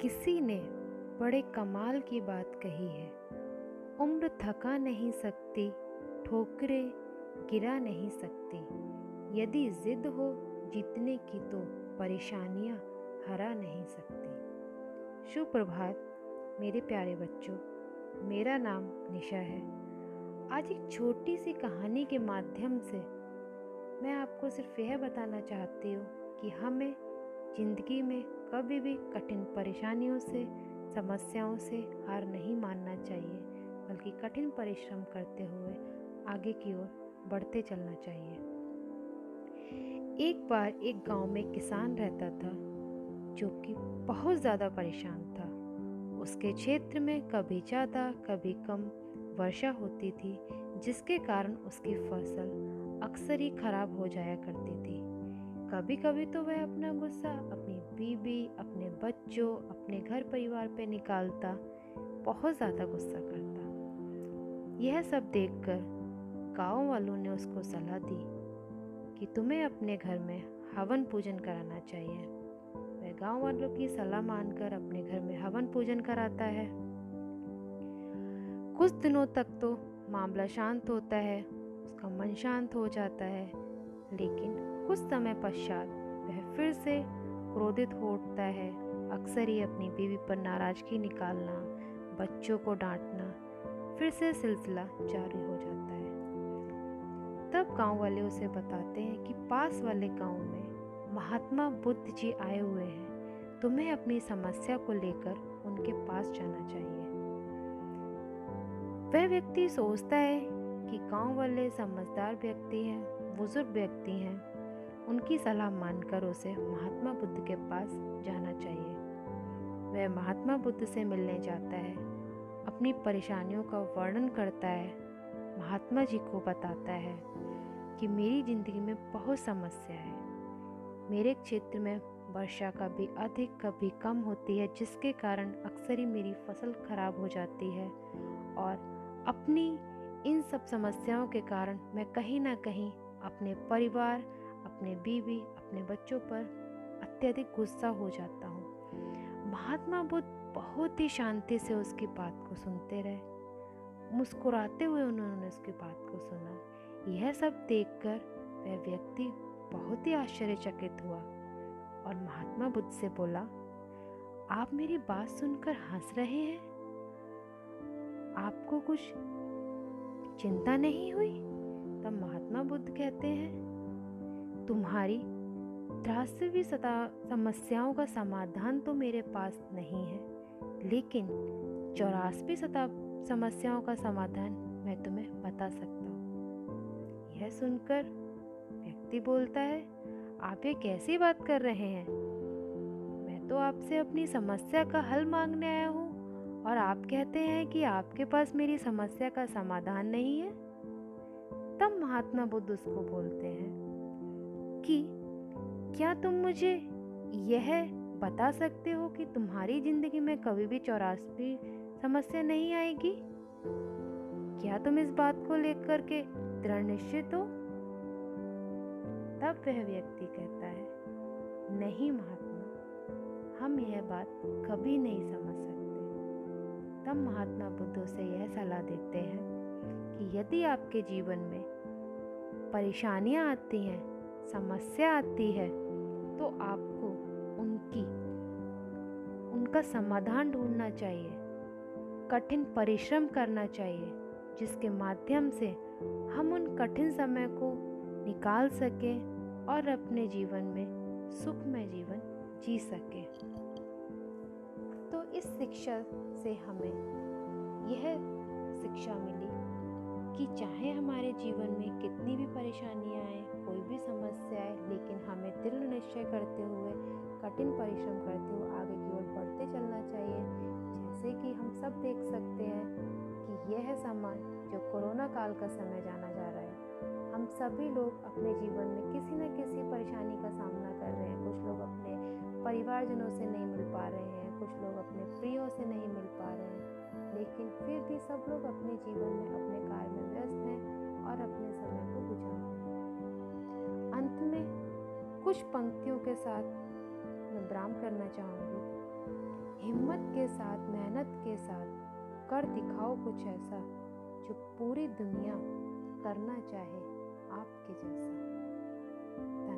किसी ने बड़े कमाल की बात कही है। उम्र थका नहीं सकती, ठोकरे गिरा नहीं सकती। यदि जिद हो जीतने की तो परेशानियाँ हरा नहीं सकती। शुभ प्रभात मेरे प्यारे बच्चों, मेरा नाम निशा है। आज एक छोटी सी कहानी के माध्यम से मैं आपको सिर्फ़ यह बताना चाहती हूँ कि हमें ज़िंदगी में कभी भी कठिन परेशानियों से, समस्याओं से हार नहीं मानना चाहिए, बल्कि कठिन परिश्रम करते हुए आगे की ओर बढ़ते चलना चाहिए। एक बार एक गाँव में किसान रहता था, जो कि बहुत ज़्यादा परेशान था। उसके क्षेत्र में कभी ज़्यादा, कभी कम वर्षा होती थी, जिसके कारण उसकी फ़सल अक्सर ही खराब हो जाया करती थी। कभी कभी तो वह अपना गुस्सा अपनी बीवी, अपने बच्चों, अपने घर परिवार पे निकालता, बहुत ज़्यादा गुस्सा करता। यह सब देखकर गाँव वालों ने उसको सलाह दी कि तुम्हें अपने घर में हवन पूजन कराना चाहिए। वह गाँव वालों की सलाह मानकर अपने घर में हवन पूजन कराता है। कुछ दिनों तक तो मामला शांत होता है, उसका मन शांत हो जाता है, लेकिन कुछ समय पश्चात वह फिर से क्रोधित हो उठता है। अक्सर ही अपनी बीवी पर नाराज़गी निकालना, बच्चों को डांटना, फिर से सिलसिला जारी हो जाता है। तब गाँव वाले उसे बताते हैं कि पास वाले गाँव में महात्मा बुद्ध जी आए हुए हैं। तुम्हें अपनी समस्या को लेकर उनके पास जाना चाहिए। वह व्यक्ति सोचता है कि गाँव वाले समझदार व्यक्ति हैं, बुज़ुर्ग व्यक्ति हैं उनकी सलाह मानकर उसे महात्मा बुद्ध के पास जाना चाहिए। वह महात्मा बुद्ध से मिलने जाता है, अपनी परेशानियों का वर्णन करता है, महात्मा जी को बताता है कि मेरी ज़िंदगी में बहुत समस्या है। मेरे क्षेत्र में वर्षा कभी अधिक कभी कम होती है, जिसके कारण अक्सर ही मेरी फ़सल खराब हो जाती है और अपनी इन सब समस्याओं के कारण मैं कहीं ना कहीं अपने परिवार अपने बीवी, अपने बच्चों पर अत्यधिक गुस्सा हो जाता हूँ। महात्मा बुद्ध बहुत ही शांति से उसकी बात को सुनते रहे। मुस्कुराते हुए उन्होंने उसकी बात को सुना। यह सब देखकर वह व्यक्ति बहुत ही आश्चर्यचकित हुआ और महात्मा बुद्ध से बोला, आप मेरी बात सुनकर हंस रहे हैं? आपको कुछ चिंता नहीं हुई? तब महात्मा बुद्ध कहते हैं तुम्हारी त्रासवी सता समस्याओं का समाधान तो मेरे पास नहीं है, लेकिन चौरासवी सता समस्याओं का समाधान मैं तुम्हें बता सकता हूँ। यह सुनकर व्यक्ति बोलता है, आप ये कैसी बात कर रहे हैं? मैं तो आपसे अपनी समस्या का हल मांगने आया हूँ, और आप कहते हैं कि आपके पास मेरी समस्या का समाधान नहीं है? तब महात्मा बुद्ध उसको बोलते हैं कि क्या तुम मुझे यह बता सकते हो कि तुम्हारी ज़िंदगी में कभी भी चौरासी समस्या नहीं आएगी? क्या तुम इस बात को लेकर के दृढ़ निश्चित हो? तब वह व्यक्ति कहता है, नहीं महात्मा, हम यह बात कभी नहीं समझ सकते। तब महात्मा बुद्ध से यह सलाह देते हैं कि यदि आपके जीवन में परेशानियाँ आती हैं समस्या आती है तो आपको उनकी, उनका समाधान ढूंढना चाहिए। कठिन परिश्रम करना चाहिए, जिसके माध्यम से हम उन कठिन समय को निकाल सकें और अपने जीवन में सुखमय जीवन जी सकें। तो इस शिक्षा से हमें यह शिक्षा मिली कि चाहे हमारे जीवन में कितनी भी परेशानियाँ हमें दृढ़ निश्चय करते हुए, कठिन परिश्रम करते हुए आगे की ओर बढ़ते चलना चाहिए। जैसे कि हम सब देख सकते हैं कि यह है समय जो कोरोना काल का समय जाना जा रहा है। हम सभी लोग अपने जीवन में किसी न किसी परेशानी का सामना कर रहे हैं। कुछ लोग अपने परिवारजनों से नहीं मिल पा रहे हैं, कुछ लोग अपने प्रियों से नहीं मिल पा रहे हैं। लेकिन फिर भी सब लोग अपने जीवन में अपने कार्य में कुछ पंक्तियों के साथ मैं विराम करना चाहूँगी। हिम्मत के साथ, मेहनत के साथ कर दिखाओ कुछ ऐसा जो पूरी दुनिया करना चाहे आपके जैसा।